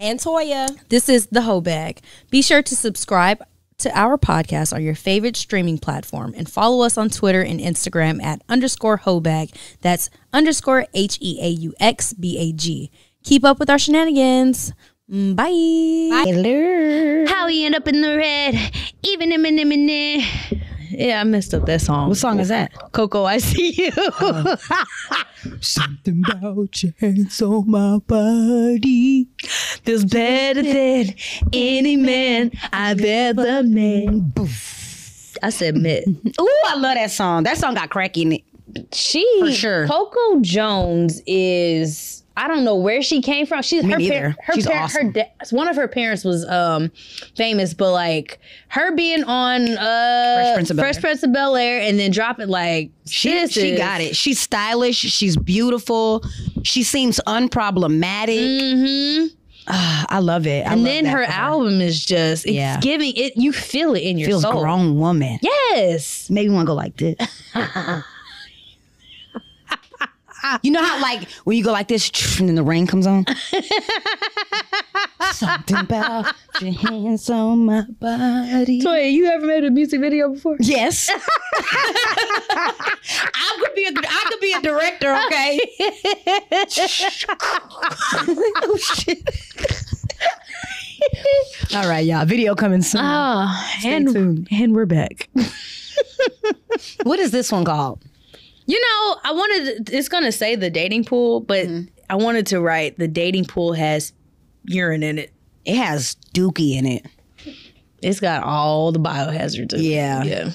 And Toya. This is the Heaux Bag. Be sure to subscribe to our podcast on your favorite streaming platform and follow us on Twitter and Instagram at underscore heauxbag. That's underscore H E A U X B A G. Keep up with our shenanigans. Mm, Bye. Hello. How we end up in the red, even in a minute. Yeah, I messed up that song. What song is that? Coco, I see you. Something about your hands on my body. Feels better than any man I've ever met. I said met. Ooh, I love that song. That song got cracky in it. She For sure. Coco Jones is I don't know where she came from. She's Me her neither. her She's par- awesome. her da- one of her parents was um famous, but like her being on uh Fresh Prince of Bel-Air. Prince of Bel Air and then dropping like She, she is- got it. She's stylish. She's beautiful. She seems unproblematic. Mhm. Ah, I love it. I And love then that her for album is just it's Yeah. giving it you feel it in your feels soul. grown woman. Yes. Maybe want to go like this. you know how like when you go like this and then the rain comes on. Something about your hands on my body. Toya, you ever made a music video before? Yes. I could be a I could be a director, okay? oh shit. All right, y'all. Video coming soon. Oh, and tuned. and we're back. what is this one called? You know, I wanted it's gonna say the dating pool, but I wanted to write the dating pool has urine in it. It has Dookie in it. It's got all the biohazards. In Yeah. it. yeah.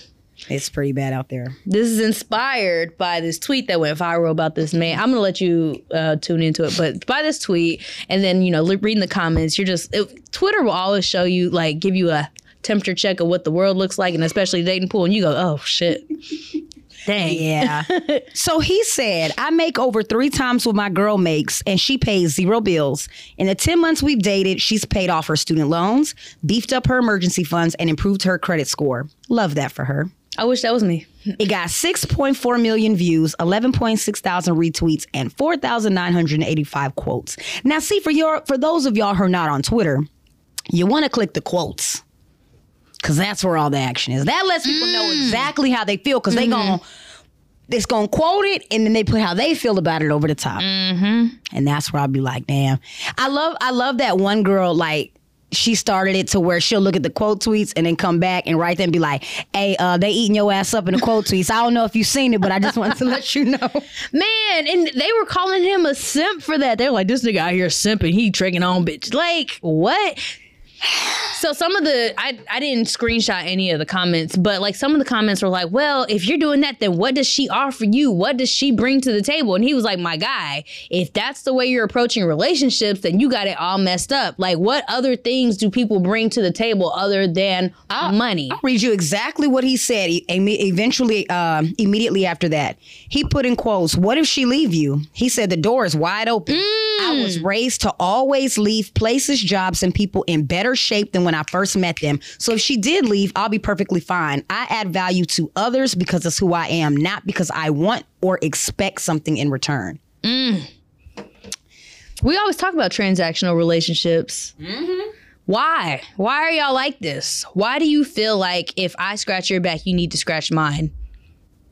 It's pretty bad out there. This is inspired by this tweet that went viral about this man. I'm gonna let you uh, tune into it, but by this tweet, and then you know, reading the comments, you're just it, Twitter will always show you like give you a temperature check of what the world looks like, and especially dating pool, and you go, oh shit, dang, Yeah. so he said, I make over three times what my girl makes, and she pays zero bills. In the 10 months we've dated, she's paid off her student loans, beefed up her emergency funds, and improved her credit score. Love that for her. I wish that was me. It got 6.4 million views, 11.6 thousand retweets, and 4,985 quotes. Now, see, for your for those of y'all who are not on Twitter, you want to click the quotes. Cause that's where all the action is. That lets people know mm. exactly how they feel. because they mm-hmm. gon' it's gonna quote it and then they put how they feel about it over the top. Mm-hmm. And that's where I'll be like, damn. I love I love that one girl like she started it to where she'll look at the quote tweets and then come back and write them and be like, hey, uh, they eating your ass up in the quote tweets. I don't know if you've seen it, but I just wanted to let you know. Man, and they were calling him a simp for that. They're like, this nigga out here simping, he tricking on bitch. Like, what? So some of the I I didn't screenshot any of the comments, but like some of the comments were like, "Well, if you're doing that, then what does she offer you? What does she bring to the table?" And he was like, "My guy, if that's the way you're approaching relationships, then you got it all messed up. Like, what other things do people bring to the table other than money?" I'll read you exactly what he said. Eventually, um, immediately after that, he put in quotes, "What if she leave you?" He said, "The door is wide open. I was raised to always leave places, jobs, and people in better shape than when I first met them. So if she did leave, I'll be perfectly fine. I add value to others because it's who I am, not because I want or expect something in return." Mm. We always talk about transactional relationships. Mm-hmm. Why? Why are y'all like this? Why do you feel like if I scratch your back, you need to scratch mine?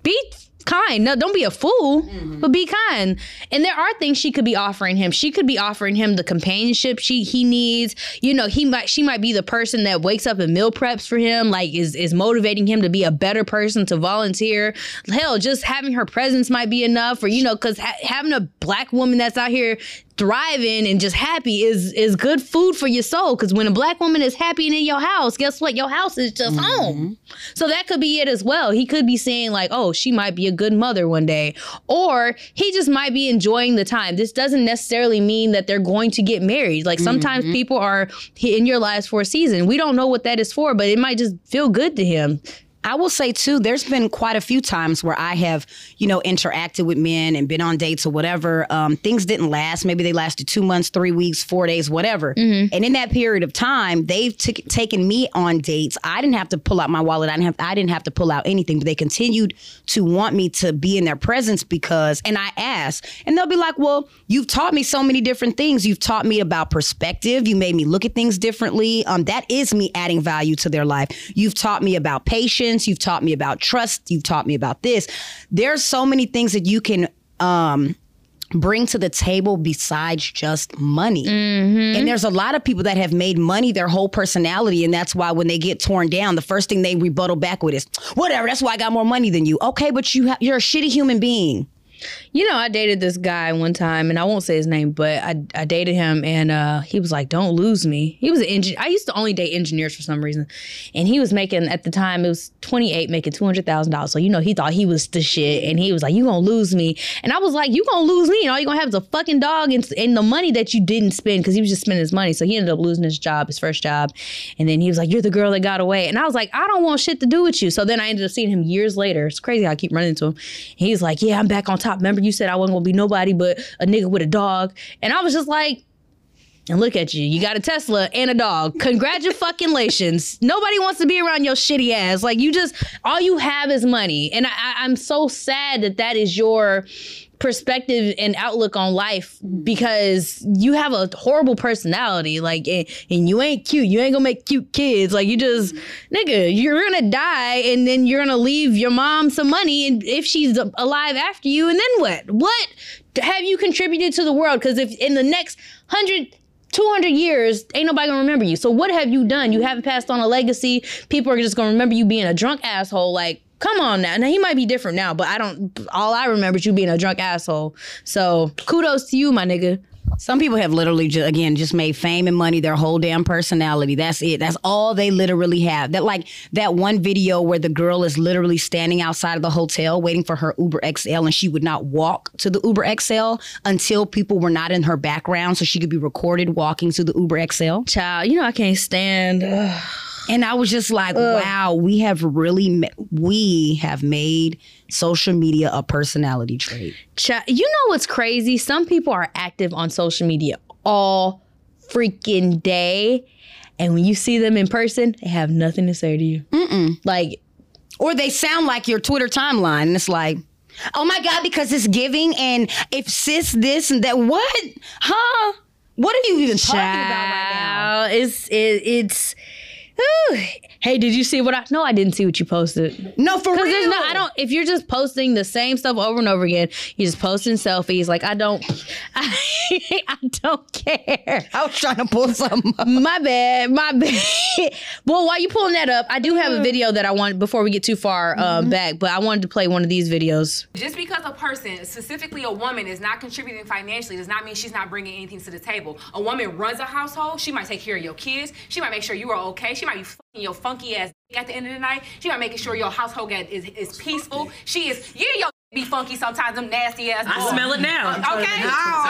Be kind. No, don't be a fool, mm-hmm. but be kind. And there are things she could be offering him. She could be offering him the companionship she he needs. You know, he might she might be the person that wakes up and meal preps for him, like is is motivating him to be a better person to volunteer. Hell, just having her presence might be enough, or you know, because ha- having a black woman that's out here thriving and just happy is is good food for your soul. Because when a black woman is happy and in your house guess what? Your house is just mm-hmm. home. So that could be it as well. He could be saying like oh she might be a good mother one day. Or he just might be enjoying the time. This doesn't necessarily mean that they're going to get married. Like sometimes mm-hmm. people are in your lives for a season. We don't know what that is for but it might just feel good to him I will say too, there's been quite a few times where I have, you know, interacted with men and been on dates or whatever. Um, things didn't last. Maybe they lasted two months, three weeks, four days, whatever. And in that period of time, they've t- taken me on dates. I didn't have to pull out my wallet. I didn't have. I didn't have to pull out anything. But they continued to want me to be in their presence because. And I asked, and they'll be like, "Well, you've taught me so many different things. You've taught me about perspective. You made me look at things differently. Um, that is me adding value to their life. You've taught me about patience. You've taught me about trust. You've taught me about this. There's so many things that you can um, bring to the table besides just money. And there's a lot of people that have made money their whole personality. And that's why when they get torn down, the first thing they rebuttal back with is, whatever, that's why I got more money than you. Okay, but you ha- you're a shitty human being. You know, I dated this guy one time, and I won't say his name, but I, I dated him, and uh, he was like, "Don't lose me." He was an engineer. I used to only date engineers for some reason, and he was making at the time it was twenty eight, making two hundred thousand dollars. So you know, he thought he was the shit, and he was like, "You gonna lose me?" And I was like, "You gonna lose me?" And all you gonna have is a fucking dog and, and the money that you didn't spend because he was just spending his money. So he ended up losing his job, his first job, and then he was like, "You're the girl that got away," and I was like, "I don't want shit to do with you." So then I ended up seeing him years later. It's crazy how I keep running into him. He's like, "Yeah, I'm back on top. Remember you said I wasn't gonna be nobody but a nigga with a dog," and I was just like. And look at you. You got a Tesla and a dog. Congratulations. Nobody wants to be around your shitty ass. Like you just all you have is money. And I, I'm so sad that that is your perspective and outlook on life because you have a horrible personality. Like and, and you ain't cute. You ain't gonna make cute kids. Like you just nigga, you're gonna die and then you're gonna leave your mom some money and if she's alive after you, and then what? What have you contributed to the world? Because if in the next hundred 200 years, ain't nobody gonna remember you. So what have you done? You haven't passed on a legacy. People are just gonna remember you being a drunk asshole. Like, come on now. Now he might be different now, but I don't. All I remember is you being a drunk asshole. So kudos to you, my nigga. Some people have literally, ju- again, just made fame and money their whole damn personality. That's it. That's all they literally have. That like that one video where the girl is literally standing outside of the hotel waiting for her Uber XL, and she would not walk to the Uber XL until people were not in her background, so she could be recorded walking to the Uber XL. Child, you know I can't stand. ugh. And I was just like, wow, we have really, ma- we have made social media a personality trait. Child, you know what's crazy? Some people are active on social media all freaking day, and when you see them in person, they have nothing to say to you. Mm-mm. Like Or they sound like your Twitter timeline, and it's like, oh my God, because it's giving, and if sis this and that, what? Huh? What are you even talking about right now? Child, It's it, it's. Whew. Hey, did you see what I? No, I didn't see what you posted. No, for real. Because there's not. I don't. If you're just posting the same stuff over and over again, you're just posting selfies. Like I don't. I, I don't care. I was trying to pull something up. My bad. My bad. well, while you pulling that up, I do have a video that I want before we get too far uh, back. But I wanted to play one of these videos. Just because a person, specifically a woman, is not contributing financially does not mean she's not bringing anything to the table. A woman runs a household. She might take care of your kids. She might make sure you are okay. She might be fucking your funky ass dick at the end of the night. She might making sure your household get, is, is peaceful. She is, yeah, your be funky sometimes, them nasty ass. I boys. smell it now. Okay,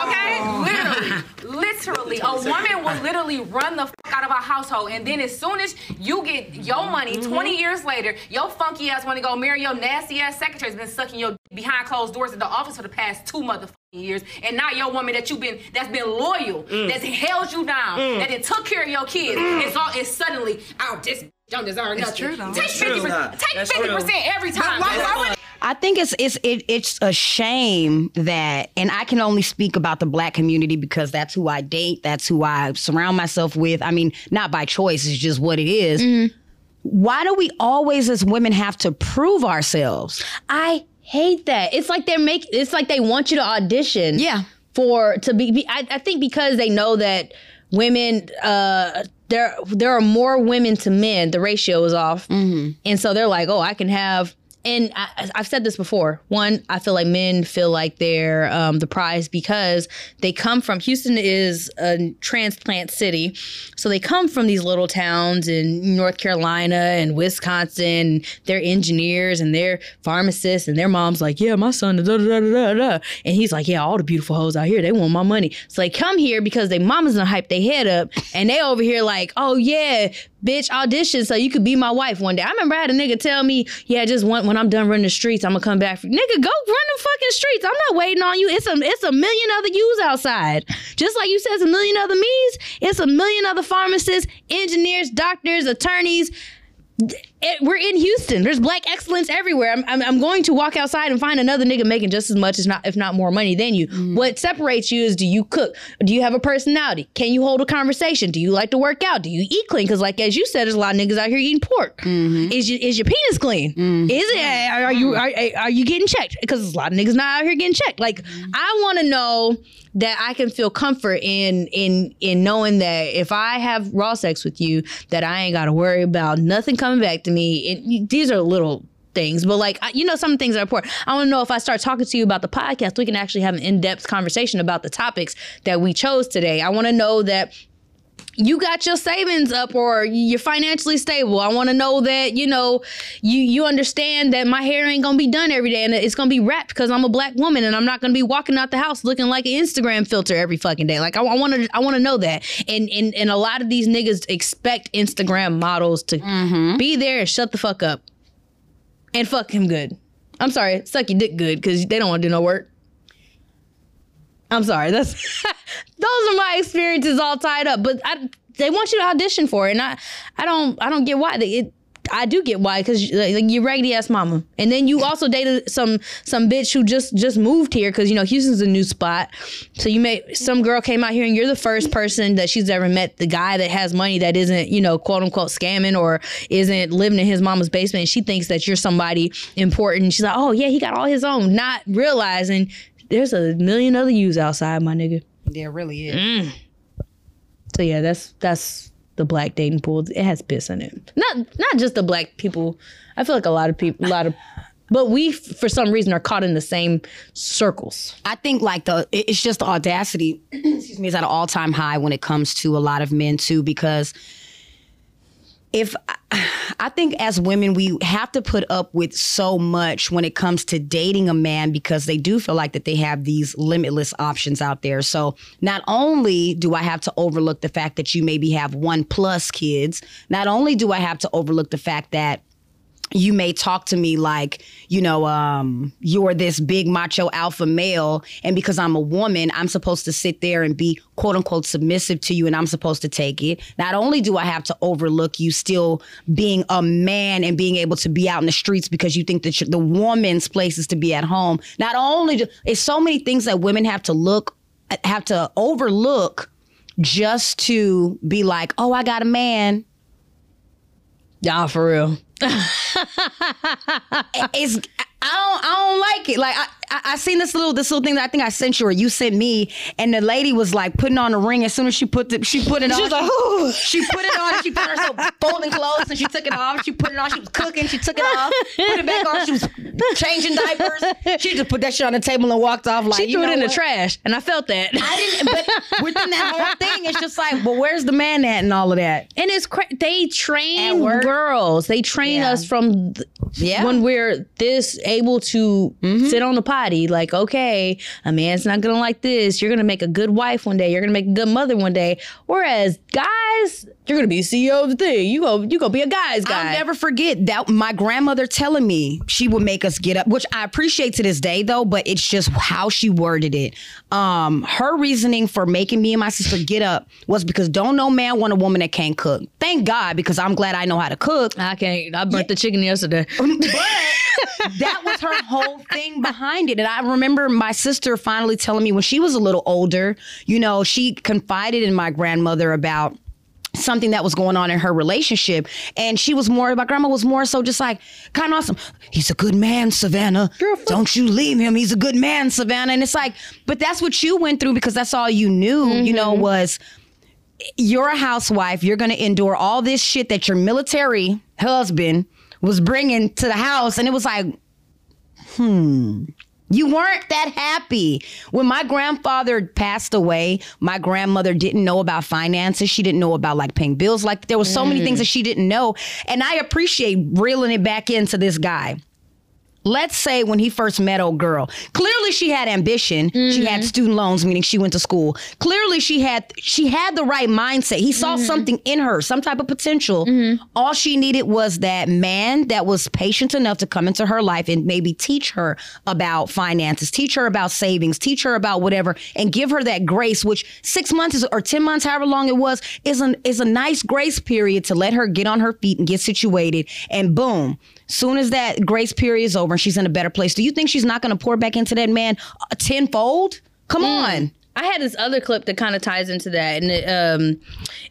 okay, literally, literally, a woman will literally run the fuck out of a household, and then as soon as you get your money, Mm-hmm. 20 years later, your funky ass want to go marry your nasty ass secretary's been sucking your behind closed doors in the office for the past two motherfucking years, and not your woman that you've been that's been loyal, Mm. that's held you down, mm. that it took care of your kids, mm. it's all it's suddenly oh this don't deserve nothing. true, though. Take That's 50%, take 50% every time. why- why would- I think it's it's it, it's a shame that, and I can only speak about the black community because that's who I date, that's who I surround myself with. I mean, not by choice; it's just what it is. Mm-hmm. Why do we always, as women, have to prove ourselves? I hate that. It's like they're making. It's like they want you to audition. Yeah. For to be. be I, I think because they know that women. uh there there are more women to men. The ratio is off, and so they're like, oh, I can have and I, I've said this before. One, I feel like men feel like they're um, the prize because they come from Houston is a transplant city, so they come from these little towns in North Carolina and Wisconsin. They're engineers and they're pharmacists, and their mom's like, "Yeah, my son," da, da, da, da, da. and he's like, "Yeah, all the beautiful hoes out here, they want my money." So they come here because they mamas gonna hype their head up, and they over here like, "Oh yeah, bitch, audition so you could be my wife one day." I remember I had a nigga tell me, "Yeah, just when I'm done running the streets, I'm gonna come back." For, nigga, go run the fucking streets. I'm not waiting on you. It's a it's a million other yous outside. Just like you said, it's a million other me's. It's a million other pharmacists, engineers, doctors, attorneys. It, we're in Houston. There's black excellence everywhere. I'm, I'm, I'm going to walk outside and find another nigga making just as much, as not if not more money than you. Mm-hmm. What separates you is do you cook? Do you have a personality? Can you hold a conversation? Do you like to work out? Do you eat clean? Because like as you said, there's a lot of niggas out here eating pork. Mm-hmm. Is your is your penis clean? Mm-hmm. Is it? Eh, are, are you are, eh, are you getting checked? Because there's a lot of niggas not out here getting checked. Like I want to know that I can feel comfort in in in knowing that if I have raw sex with you, that I ain't got to worry about nothing coming back to me. And these are little things, but like you know, some things are important. I want to know if I start talking to you about the podcast, we can actually have an in depth conversation about the topics that we chose today. I want to know that you got your savings up or you're financially stable. I want to know that you know you you understand that my hair ain't gonna be done every day and it's gonna be wrapped because I'm a black woman and I'm not gonna be walking out the house looking like an Instagram filter every fucking day. Like I want to I want to know that. And and and a lot of these niggas expect Instagram models to mm-hmm. be there and shut the fuck up and fuck him good. I'm sorry, suck your dick good because they don't want to do no work. I'm sorry. That's those are my experiences all tied up. But I, they want you to audition for it, and I, I don't, I don't get why. It, I do get why because like, you're raggedy ass mama, and then you also dated some some bitch who just just moved here because you know Houston's a new spot. So you may some girl came out here, and you're the first person that she's ever met. The guy that has money that isn't you know quote unquote scamming or isn't living in his mama's basement. And she thinks that you're somebody important. She's like, oh yeah, he got all his own, not realizing there's a million other yous outside, my nigga. There really is. Mm. So yeah, that's that's the black dating pool. It has piss in it. Not not just the black people. I feel like a lot of people, a lot of, but we for some reason are caught in the same circles. I think like the it's just the audacity. excuse me, is at an all time high when it comes to a lot of men too, because if I think as women we have to put up with so much when it comes to dating a man because they do feel like that they have these limitless options out there. So not only do I have to overlook the fact that you maybe have one plus kids, not only do I have to overlook the fact that you may talk to me like, you know, um, you're this big macho alpha male, and because I'm a woman, I'm supposed to sit there and be quote unquote submissive to you, and I'm supposed to take it. Not only do I have to overlook you still being a man and being able to be out in the streets because you think that the woman's place is to be at home. Not only do, it's so many things that women have to look, have to overlook just to be like, oh, I got a man. Y'all for real. it's I don't I don't like it. Like I, I I seen this little this little thing that I think I sent you or you sent me, and the lady was like putting on a ring. As soon as she put the she put it on, was like, she, she put it on. and She put herself folding clothes and she took it off. She put it on. She was cooking. She took it off. Put it back on. She was changing diapers. She just put that shit on the table and walked off. Like She threw it in the trash, and I felt that. I didn't. But within that whole thing, it's just like, but where's the man at and all of that? And it's cra- they train girls. They train Yeah. us from th- Yeah. when we're this able to mm-hmm. sit on the potty. Like, okay, a man's not gonna like this. You're gonna make a good wife one day. You're gonna make a good mother one day. Whereas guys, you're gonna be CEO of the thing. You go, you gonna be a guy's guy. I'll never forget that my grandmother telling me she would make us get up, which I appreciate to this day though, but it's just how she worded it. Um, her reasoning for making me and my sister get up was because don't no man want a woman that can't cook. Thank God, because I'm glad I know how to cook. I can't. I burnt the chicken yesterday. But that was her whole thing behind it. And I remember my sister finally telling me when she was a little older, you know, she confided in my grandmother about something that was going on in her relationship. And she was more, my grandma was more so just like, kind of awesome. He's a good man, Savannah. Don't you leave him. He's a good man, Savannah. And it's like, but that's what you went through because that's all you knew, you know, was you're a housewife. You're going to endure all this shit that your military husband was bringing to the house, and it was like, hmm. You weren't that happy. When my grandfather passed away, my grandmother didn't know about finances. She didn't know about like paying bills. Like there were so many things mm. that she didn't know. And I appreciate reeling it back into this guy let's say when he first met old girl clearly she had ambition. She had mm-hmm. student loans meaning she went to school. Clearly she had she had the right mindset. He saw mm-hmm. something in her some type of potential. Mm-hmm. All she needed was that man that was patient enough to come into her life and maybe teach her about finances teach her about savings teach her about whatever and give her that grace which six months is, or 10 months however long it was is, an, is a nice grace period to let her get on her feet and get situated. And boom Soon as that grace period is over and she's in a better place, do you think she's not going to pour back into that man uh, tenfold? Come on. I had this other clip that kind of ties into that, and it, um,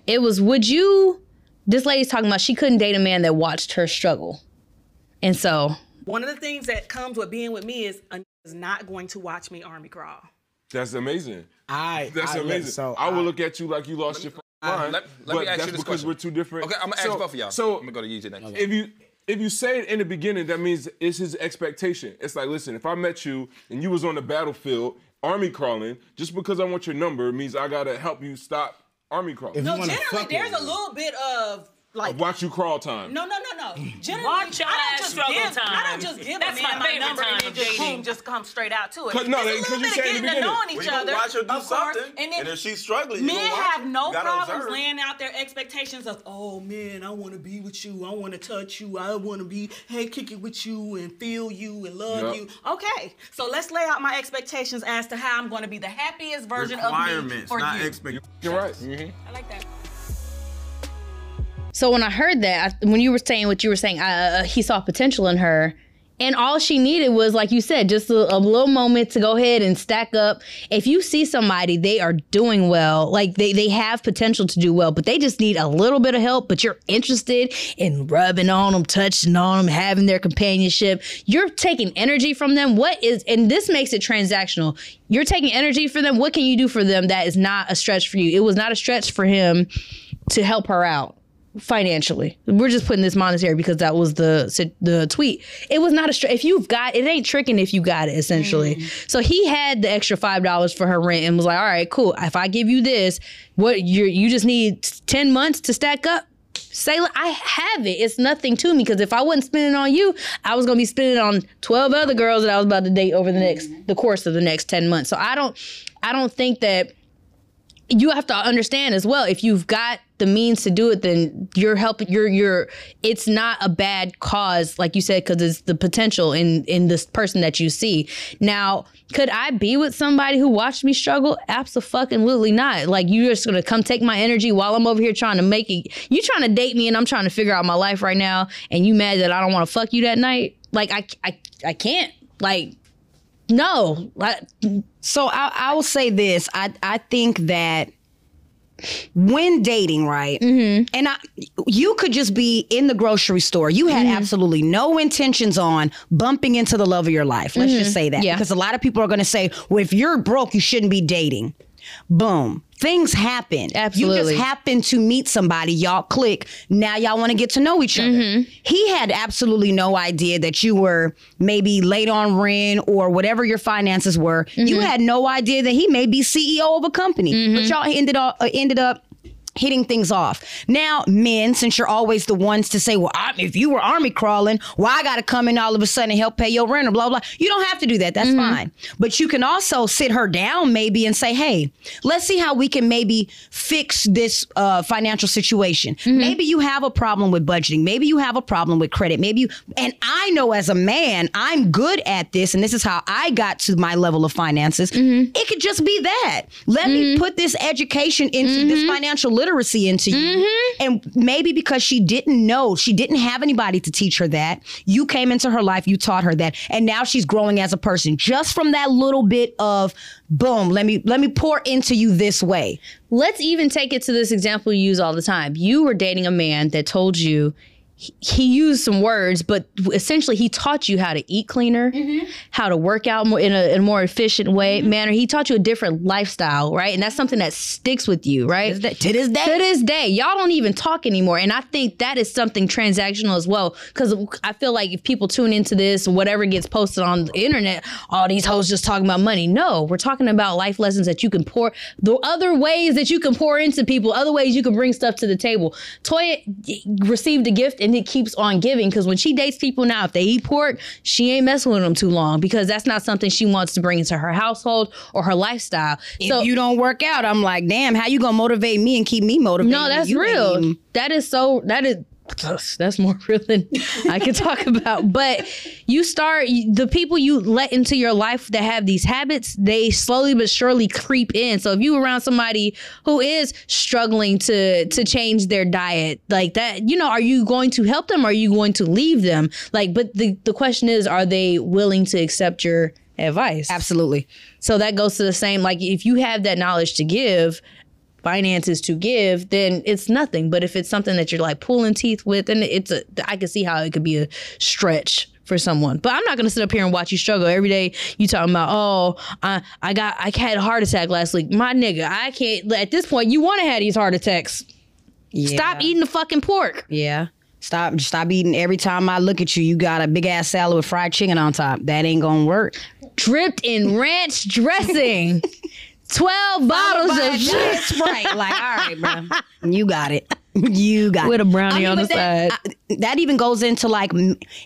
it was would you? This lady's talking about she couldn't date a man that watched her struggle, and so One of the things that comes with being with me is a n- is not going to watch me army crawl. That's amazing. I That's I, amazing. So I will look at you like you lost your fucking mind. let- let but me ask you that's this because question. we're two different. Okay, I'm gonna ask both of y'all. So I'm gonna go to you next. If you if you say it in the beginning, that means it's his expectation. It's like, listen, if I met you and you was on the battlefield, army crawling, just because I want your number means I gotta help you stop army crawling. If No, you generally there's with a little bit of like Watch you crawl time. No, no, no, no. Generally, Watch your I don't ass just struggle give. I don't just give That's a my man my, favorite number time and then just boom, just come straight out to it. 'Cause- no, There's a because little you bit said of in the getting to beginning, knowing each We gonna other. watch her do of course. something, and, then and if she's struggling, men watch have no problems observe. laying out their expectations of, oh man, I want to be with you, I want to touch you, I want to be, hey, kick it with you and feel you and love Yep. you. Okay, so let's lay out my expectations as to how I'm going to be the happiest version of me Requirements, for not you. expectations. You're right. Mm-hmm. I like that. So when I heard that, when you were saying what you were saying, uh, he saw potential in her, and all she needed was, like you said, just a, a little moment to go ahead and stack up. If you see somebody, they are doing well, like they they have potential to do well, but they just need a little bit of help. But you're interested in rubbing on them, touching on them, having their companionship. You're taking energy from them. What is, and this makes it transactional. You're taking energy for them. What can you do for them that is not a stretch for you? It was not a stretch for him to help her out financially. We're just putting this monetary because that was the the tweet. It was not a str- if you've got it ain't tricking if you got it essentially. Mm. So he had the extra five dollars for her rent and was like, all right, cool. If I give you this, what you you just need ten months to stack up. Say I have it. It's nothing to me because if I wasn't spending it on you, I was gonna be spending it on twelve other girls that I was about to date over the next the course of the next ten months. So I don't I don't think that you have to understand as well if you've got the means to do it then you're helping you're you're it's not a bad cause like you said because it's the potential in in this person that you see. Now could i be with somebody who watched me struggle? Absolutely not. Like you're just gonna come take my energy while i'm over here trying to make it. You trying to date me and i'm trying to figure out my life right now and you mad that i don't want to fuck you that night? Like i i, I can't. Like no So I, I will say this. I I think that when dating, right? Mm-hmm. And I, you could just be in the grocery store. You had Mm-hmm. absolutely no intentions on bumping into the love of your life. Let's just say that. Mm-hmm. Yeah. Because a lot of people are going to say, well, if you're broke, you shouldn't be dating. Boom. Things happen. You just happen to meet somebody. Y'all click. Now y'all want to get to know each other. Mm-hmm. He had absolutely no idea that you were maybe late on rent or whatever your finances were. You Mm-hmm. had no idea that he may be CEO of a company. But y'all ended up uh, ended up hitting things off. Now, men, since you're always the ones to say, well, I, if you were army crawling, why I got to come in all of a sudden and help pay your rent or blah, blah. You don't have to do that. That's Mm-hmm. fine. But you can also sit her down maybe and say, hey, let's see how we can maybe fix this uh, financial situation. Mm-hmm. Maybe you have a problem with budgeting. Maybe you have a problem with credit. Maybe you, and I know as a man, I'm good at this, and this is how I got to my level of finances. Mm-hmm. It could just be that. Let me put this education into Mm-hmm. this financial literacy into you. Mm-hmm. And maybe because she didn't know, she didn't have anybody to teach her that, you came into her life, you taught her that, and now she's growing as a person just from that little bit of boom, let me let me pour into you this way. Let's even take it to this example you use all the time. You were dating a man that told you he, he used some words, but essentially he taught you how to eat cleaner, Mm-hmm. how to work out more in a, in a more efficient way manner. He taught you a different lifestyle, right? And that's something that sticks with you, right? To this day. To this day, y'all don't even talk anymore, and I think that is something transactional as well. Because I feel like if people tune into this, whatever gets posted on the internet, all these hoes just talking about money. No, we're talking about life lessons that you can pour, the other ways that you can pour into people, other ways you can bring stuff to the table. Toya received a gift and it keeps on giving because when she dates people now, if they eat pork, she ain't messing with them too long because that's not something she wants to bring into her household or her lifestyle. if you don't work out, I'm like, damn, how you gonna motivate me and keep me motivated? No, that's real. That is so. That is. That's more real than I can talk about. But you start the people you let into your life that have these habits. They slowly but surely creep in. So if you around somebody who is struggling to to change their diet like that, you know, are you going to help them? Or are you going to leave them? Like, but the the question is, are they willing to accept your advice? Absolutely. So that goes to the same like if you have that knowledge to give, finances to give, then it's nothing. But if it's something that you're like pulling teeth with, then it's a I can see how it could be a stretch for someone. But I'm not gonna sit up here and watch you struggle every day. You talking about oh I I got I had a heart attack last week. My nigga, I can't. At this point, you want to have these heart attacks. Yeah. Stop eating the fucking pork. Yeah. Stop stop eating every time I look at you, you got a big ass salad with fried chicken on top. That ain't gonna work. Dripped in ranch dressing. Twelve bottles of Giant Sprite. Like, all right, bro. You got it. You got With it. a brownie on the that, side. I- that even goes into like,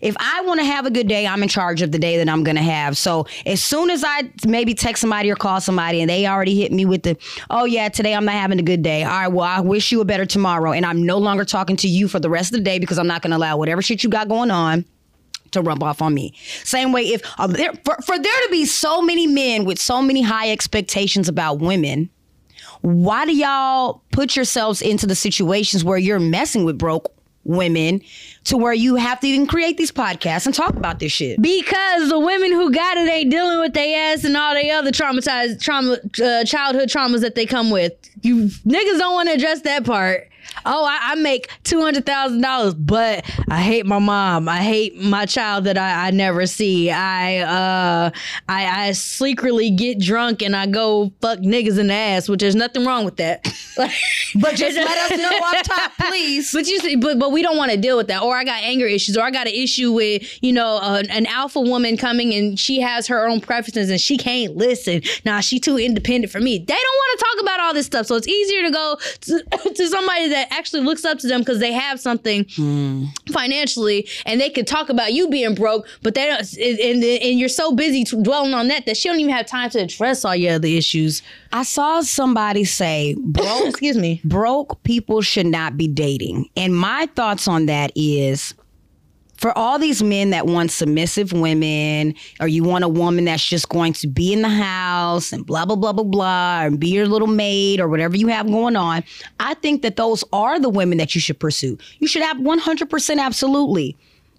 if I want to have a good day, I'm in charge of the day that I'm going to have. So as soon as I maybe text somebody or call somebody and they already hit me with the, oh yeah, today I'm not having a good day. All right, well, I wish you a better tomorrow. And I'm no longer talking to you for the rest of the day because I'm not going to allow whatever shit you got going on to rub off on me. Same way, if uh, there, for, for there to be so many men with so many high expectations about women, why do y'all put yourselves into the situations where you're messing with broke women to where you have to even create these podcasts and talk about this shit? Because the women who got it ain't dealing with their ass and all the other traumatized trauma, uh, childhood traumas that they come with. You niggas don't want to address that part. Oh, I, I make two hundred thousand dollars, but I hate my mom. I hate my child that I, I never see. I uh, I, I secretly get drunk and I go fuck niggas in the ass, which there's nothing wrong with that. But just let us know off top, please. But you see, but but we don't want to deal with that. Or I got anger issues, or I got an issue with you know uh, an alpha woman coming and she has her own preferences and she can't listen. Nah, she too independent for me. They don't want to talk about all this stuff, so it's easier to go to, to somebody that actually looks up to them because they have something financially and they could talk about you being broke, but they don't. And, and you're so busy dwelling on that that she don't even have time to address all your other issues. I saw somebody say, broke Excuse me. broke people should not be dating. And my thoughts on that is for all these men that want submissive women, or you want a woman that's just going to be in the house and blah, blah, blah, blah, blah, and be your little maid or whatever you have going on, I think that those are the women that you should pursue. You should have 100% absolutely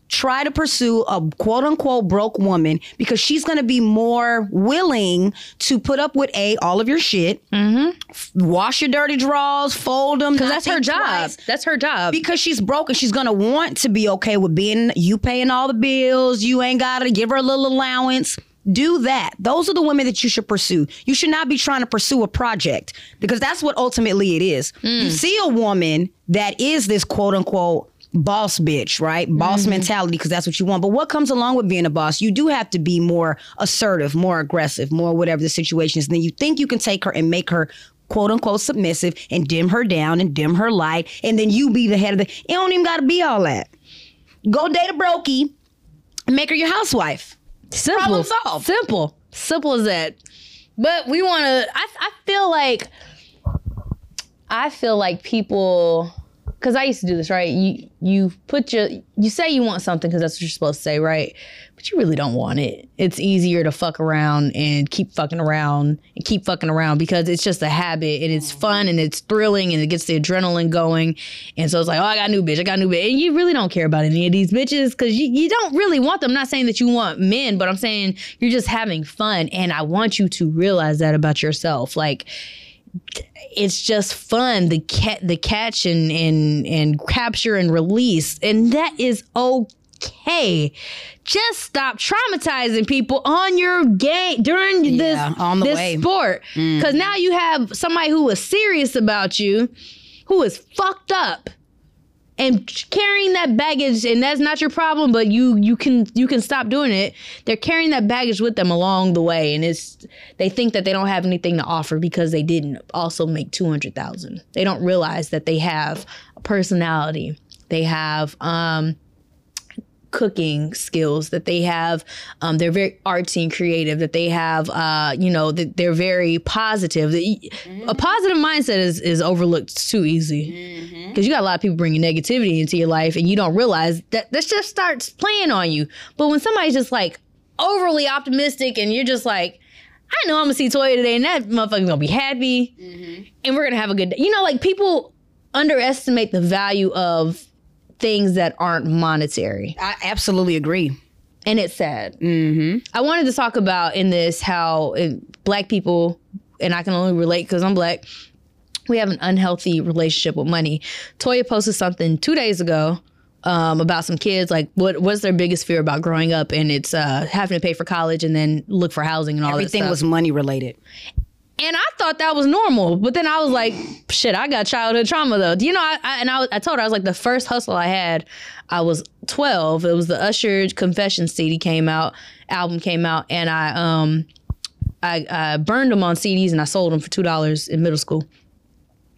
try to pursue a quote unquote broke woman because she's going to be more willing to put up with a all of your shit, mm-hmm. f- wash your dirty drawers, fold them. Because that's her job. That's her job. Because she's broke and she's gonna want to be okay with being you paying all the bills. You ain't gotta give her a little allowance. Do that. Those are the women that you should pursue. You should not be trying to pursue a project because that's what ultimately it is. You mm. see a woman that is this quote unquote boss bitch, right? Boss mm-hmm. mentality because that's what you want. But what comes along with being a boss? You do have to be more assertive, more aggressive, more whatever the situation is. And then you think you can take her and make her quote unquote submissive and dim her down and dim her light. And then you be the head of the, it don't even got to be all that. Go date a brokey and make her your housewife. Simple. Problem solved. Simple. Simple as that. But we want to. I, I feel like. I feel like people, because I used to do this, right? You you put your you say you want something because that's what you're supposed to say, right? But you really don't want it. It's easier to fuck around and keep fucking around and keep fucking around because it's just a habit and it's mm. fun and it's thrilling and it gets the adrenaline going. And so it's like, oh, I got a new bitch, I got a new bitch, and you really don't care about any of these bitches because you, you don't really want them. I'm not saying that you want men, but I'm saying you're just having fun, and I want you to realize that about yourself, like it's just fun the cat the catch and and and capture and release and that is okay. Just stop traumatizing people on your game during Yeah, this on the this way. Sport. Mm. Because now you have somebody who is serious about you who is fucked up and carrying that baggage and that's not your problem but you you can you can stop doing it. They're carrying that baggage with them along the way and it's they think that they don't have anything to offer because they didn't also make 200,000 they don't realize that they have a personality. They have um cooking skills that they have. Um, they're very artsy and creative that they have uh, you know that they're very positive. A positive mindset is, is overlooked too easy. Because you got a lot of people bringing negativity into your life and you don't realize that that just starts playing on you. But when somebody's just like overly optimistic and you're just like I know I'm gonna see Toya today and that motherfucker's gonna be happy. And we're gonna have a good day. You know, like people underestimate the value of things that aren't monetary I absolutely agree. and it's sad. Mm-hmm. I wanted to talk about in this how uh, black people, and I can only relate because I'm black. We have an unhealthy relationship with money. Toya posted something two days ago um, about some kids. Like, what what's their biggest fear about growing up? And it's uh, having to pay for college and then look for housing and all Everything was money related. And I thought that was normal, but then I was like, "Shit, I got childhood trauma though." You know, I, I and I, I told her I was like, the first hustle I had, I was twelve. It was the Usher Confession CD came out, album came out, and I um, I, I burned them on CDs and I sold them for two dollars in middle school.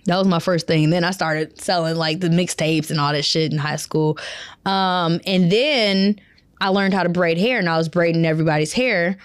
That was my first thing. Then I started selling like the mixtapes and all that shit in high school. Um, and then I learned how to braid hair and I was braiding everybody's hair.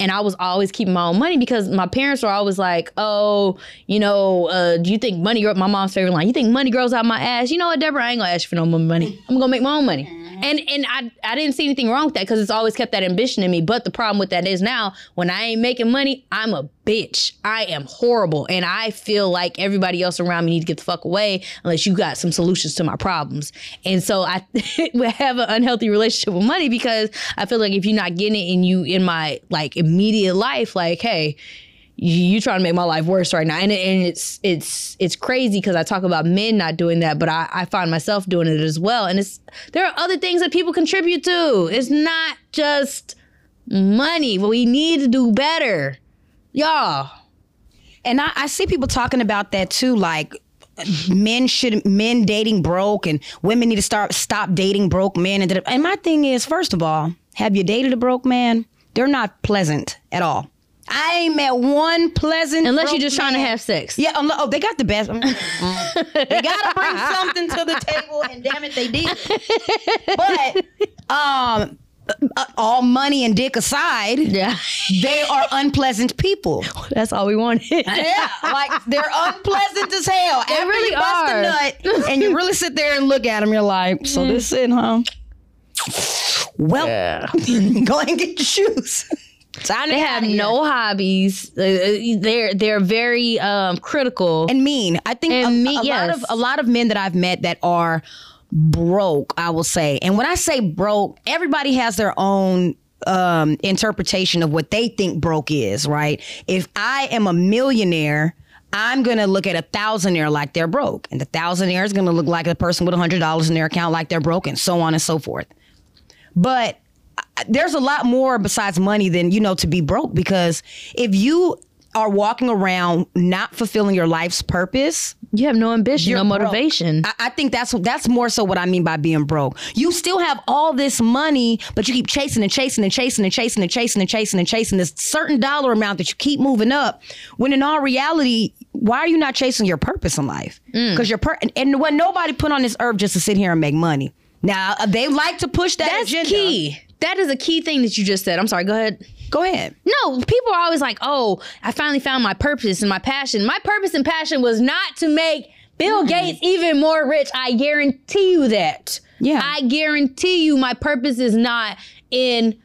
And I was always keeping my own money because my parents were always like, oh, you know, uh, do you think money grows? My mom's favorite line, you think money grows out my ass? You know what, Deborah? I ain't gonna ask you for no more money. I'm gonna make my own money. And and I I didn't see anything wrong with that because it's always kept that ambition in me. But the problem with that is now when I ain't making money, I'm a bitch. I am horrible, and I feel like everybody else around me need to get the fuck away unless you got some solutions to my problems. And so I we have an unhealthy relationship with money because I feel like if you're not getting it and you in my like immediate life, like hey you, trying to make my life worse right now and, and it's it's it's crazy because i talk about men not doing that but I, I find myself doing it as well and it's there are other things that people contribute to it's not just money but we need to do better y'all And I, I see people talking about that too, like men should men dating broke and women need to start stop dating broke men. And, and my thing is, first of all, have you dated a broke man? They're not pleasant at all. I ain't met one pleasant. unless you're just trying to have sex Yeah, unle- oh, they got the best. Mm, mm. they gotta bring something to the table, and damn it, they did. But um, all money and dick aside, yeah they are unpleasant people. that's all we wanted Yeah, like they're unpleasant as hell. They really you bust are. a nut, and you really sit there and look at them. You're like, so this it, huh? Well, go and get your shoes. They have no hobbies Uh, uh, they're they're very um critical and mean. I think And a, mean, a lot yes. of a lot of men that I've met that are broke, I will say. And when I say broke, everybody has their own um interpretation of what they think broke is, right? If I am a millionaire, I'm gonna look at a thousandaire like they're broke, and the thousandaire is gonna look like a person with a hundred dollars in their account like they're broke, and so on and so forth. But there's a lot more besides money than you know to be broke because if you are walking around not fulfilling your life's purpose, you have no ambition you're no motivation I, I think that's that's more so what I mean by being broke. You still have all this money, but you keep chasing and chasing and chasing and chasing and chasing and chasing and chasing this certain dollar amount that you keep moving up. When in all reality, why are you not chasing your purpose in life? Mm. Because your per- and, and what nobody put on this earth just to sit here and make money. Now uh, they like to push that that's agenda. key that is a key thing that you just said i'm sorry go ahead Go ahead. No, people are always like, "Oh, I finally found my purpose and my passion." My purpose and passion was not to make Bill Gates even more rich. I guarantee you that. Yeah. I guarantee you my purpose is not in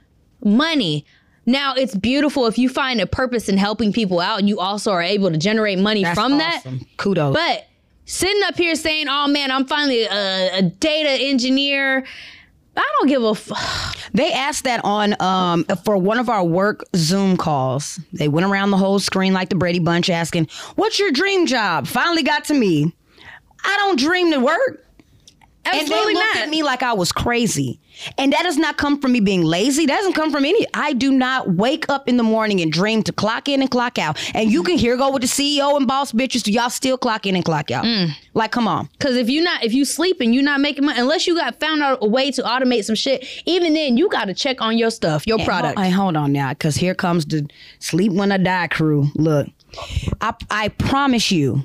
money. Now, it's beautiful if you find a purpose in helping people out and you also are able to generate money That's from that. Kudos. But sitting up here saying, "Oh man, I'm finally a, a data engineer," I don't give a fuck. They asked that on um for one of our work Zoom calls. They went around the whole screen like the Brady Bunch asking, "What's your dream job?" Finally got to me. I don't dream to work. and Absolutely they looked not. at me like I was crazy. And that does not come from me being lazy. That doesn't come from any. I do not wake up in the morning and dream to clock in and clock out. And you can hear go with the CEO and boss bitches. Do y'all still clock in and clock out? Mm. Like, come on. Cause if you not if you sleeping, you're not making money unless you got found out a way to automate some shit. Even then, you got to check on your stuff, your product. Hey, hold on now, because here comes the sleep when I die crew. Look, I, I promise you,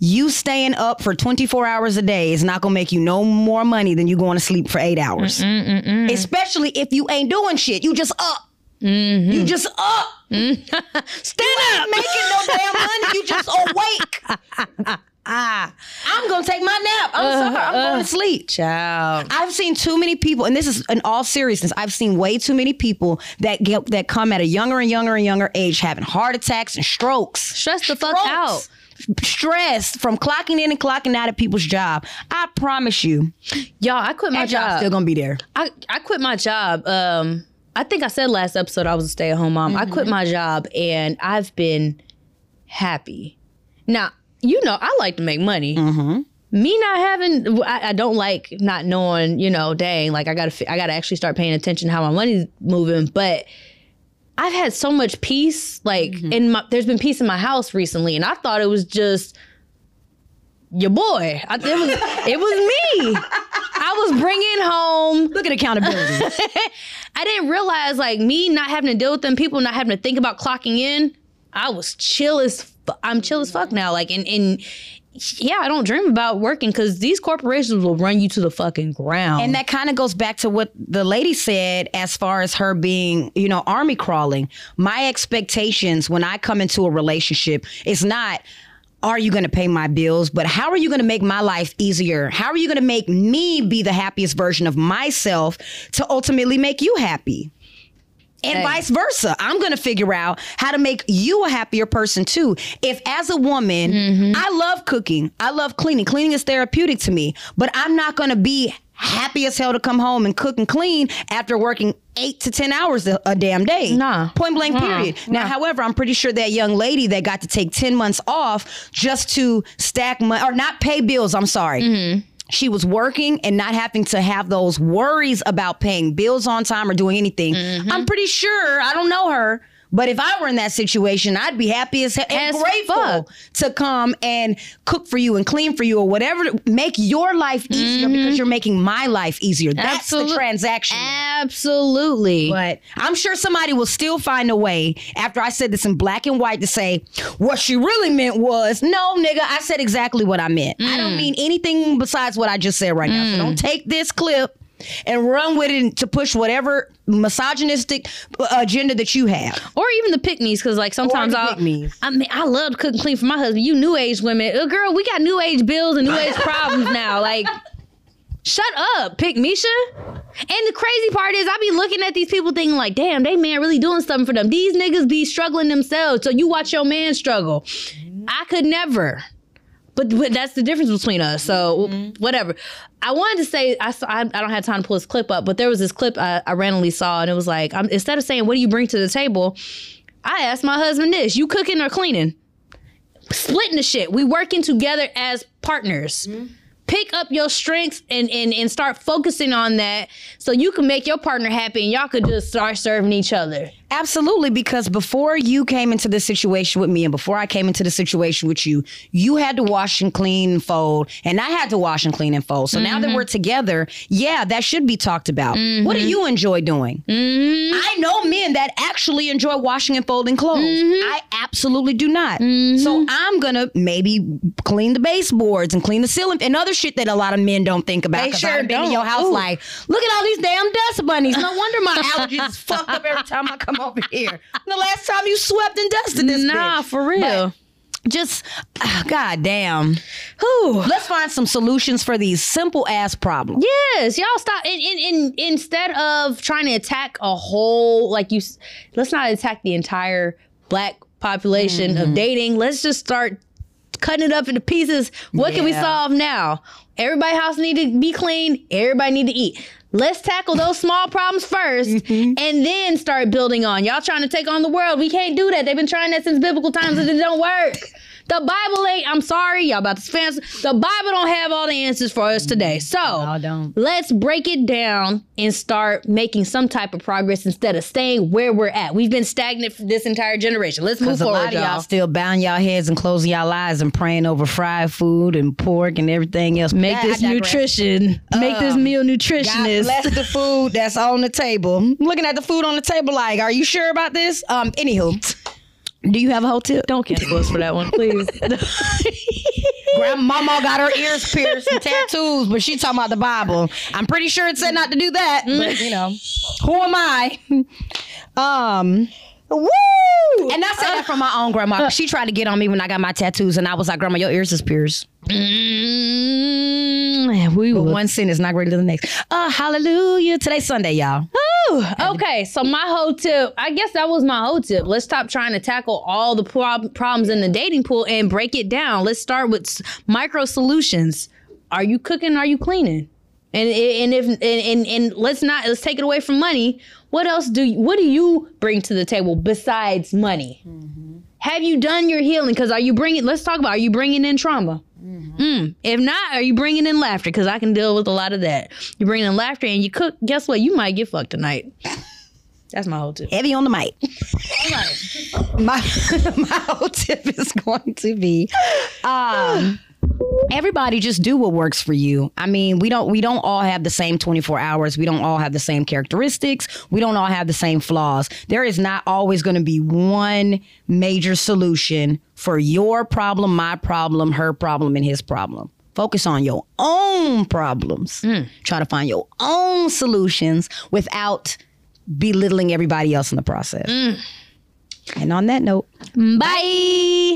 you staying up for 24 hours a day is not gonna make you no more money than you going to sleep for eight hours. Especially if you ain't doing shit. You just up. You just up. Stand You ain't making no damn money. You just awake. Ah, I'm gonna take my nap. I'm sorry. I'm going to sleep. Child. I've seen too many people, and this is in all seriousness. I've seen way too many people that get that come at a younger and younger and younger age having heart attacks and strokes. Stress the fuck out. Stress from clocking in and clocking out of people's job. I promise you, Y'all, I quit my job. still gonna be there. I, I quit my job. Um, I think I said last episode I was a stay at home mom. I quit my job and I've been happy. Now, you know, I like to make money. Me not having, I, I don't like not knowing, you know, dang, like I gotta, I gotta actually start paying attention to how my money's moving. But I've had so much peace, like mm-hmm. in my, there's been peace in my house recently, and I thought it was just your boy. I, it was, it was me. I was bringing home Look at accountability. I didn't realize like me not having to deal with them people, not having to think about clocking in. I was chill as fu- I'm chill as fuck now. Like and and yeah, I don't dream about working because these corporations will run you to the fucking ground. And that kind of goes back to what the lady said as far as her being, you know, army crawling. My expectations when I come into a relationship is not, are you going to pay my bills, but how are you going to make my life easier? How are you going to make me be the happiest version of myself to ultimately make you happy? And vice versa. I'm going to figure out how to make you a happier person too. If as a woman, mm-hmm. I love cooking, I love cleaning. Cleaning is therapeutic to me, but I'm not going to be happy as hell to come home and cook and clean after working eight to 10 hours a, a damn day. Nah. Point blank, period. Now, however, I'm pretty sure that young lady that got to take 10 months off just to stack money or not pay bills, I'm sorry mm-hmm. She was working and not having to have those worries about paying bills on time or doing anything. Mm-hmm. I'm pretty sure I don't know her. But if I were in that situation, I'd be happy as hell and As grateful fuck. to come and cook for you and clean for you or whatever to make your life easier because you're making my life easier. That's the Mm-hmm. Transaction. Absolutely. But I'm sure somebody will still find a way after I said this in black and white to say what she really meant was no, nigga, I said exactly what I meant. I Mm. don't mean anything besides what I just said right now. So don't take this clip and run with it to push whatever misogynistic uh, agenda that you have. or even the pick me's because like sometimes the I'll. I mean I love to cook and clean for my husband. You new age women, uh, girl, we got new age bills and new age problems now. Like, shut up, pick Misha. And the crazy part is I be looking at these people thinking like, damn, they man really doing something for them. These niggas be struggling themselves. So you watch your man struggle. I could never. But, but that's the difference between us. So mm-hmm. whatever. I wanted to say I, saw, I I don't have time to pull this clip up, but there was this clip I, I randomly saw, and it was like I'm, instead of saying what do you bring to the table, I asked my husband this: you cooking or cleaning? Splitting the shit. We working together as partners. Mm-hmm. Pick up your strengths and, and and start focusing on that, so you can make your partner happy, and y'all could just start serving each other. Absolutely, because before you came into this situation with me and before I came into the situation with you, you had to wash and clean and fold, and I had to wash and clean and fold. So now Mm-hmm. that we're together, yeah, that should be talked about. What do you enjoy doing? Mm-hmm. I know men that actually enjoy washing and folding clothes. Mm-hmm. I absolutely do not. So I'm gonna maybe clean the baseboards and clean the ceiling and other shit that a lot of men don't think about. They sure I've been in don't. your house Ooh. like, look at all these damn dust bunnies. No wonder my allergies fucked up every time I come over here. The last time you swept and dusted this Nah, bitch. for real. Just, ah, god damn. Whew. Let's find some solutions for these simple ass problems. Yes, y'all stop. In, in, in, instead of trying to attack a whole, like you, let's not attack the entire black population of dating. Let's just start cutting it up into pieces. What can we solve now? Everybody house need to be clean. Everybody need to eat. Let's tackle those small problems 1st Mm-hmm. and then start building on. Y'all trying to take on the world. We can't do that. They've been trying that since biblical times and it don't work. The Bible ain't, I'm sorry, y'all about to fans. The Bible don't have all the answers for us today. So No, don't. let's break it down and start making some type of progress instead of staying where we're at. We've been stagnant for this entire generation. Let's move Because a lot of y'all y'all. still bowing y'all heads and closing y'all eyes and praying over fried food and pork and everything else. Make That- this nutrition. Make this meal nutritionist. God bless the food that's on the table. I'm looking at the food on the table like, are you sure about this? Um, anywho, do you have a whole tip? Don't cancel us for that one, please. Grandmama got her ears pierced and tattoos, but she talking about the Bible. I'm pretty sure it said not to do that, but you know, who am I? Um, woo! And I said that from my own grandma. She tried to get on me when I got my tattoos, and I was like, "Grandma, your ears is pierced." Mm, we But one sin is not greater than the next. Uh, hallelujah! Today's Sunday, y'all. Whew. Okay, so my whole tip, I guess that was my whole tip. Let's stop trying to tackle all the prob- problems in the dating pool and break it down. Let's start with s- micro solutions. Are you cooking? Are you cleaning? And and if and, and and let's not let's take it away from money. What else do you, what do you bring to the table besides money? Mm-hmm. Have you done your healing? Because are you bringing? Let's talk about. Are you bringing in trauma? Mm. If not, are you bringing in laughter? Because I can deal with a lot of that. You bring in laughter and you cook. Guess what? You might get fucked tonight. That's my whole tip. Heavy on the mic. my my whole tip is going to be, um, everybody just do what works for you. I mean, we don't we don't all have the same 24 hours. We don't all have the same characteristics. We don't all have the same flaws. There is not always going to be one major solution for your problem, my problem, her problem, and his problem. Focus on your own problems. Hmm. Try to find your own solutions without belittling everybody else in the process. Hmm. And on that note, Bye.